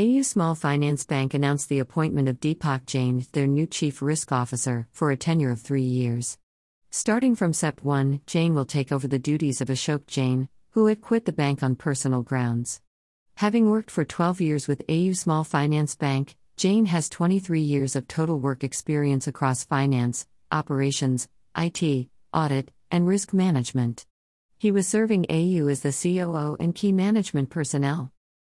AU Small Finance Bank announced the appointment of Deepak Jain, their new Chief Risk Officer, for a tenure of three years. Starting from SEP 1, Jain will take over the duties of Ashok Jain, who had quit the bank on personal grounds. Having worked for 12 years with AU Small Finance Bank, Jain has 23 years of total work experience across finance, operations, IT, audit, and risk management. He was serving AU as the COO and key management personnel.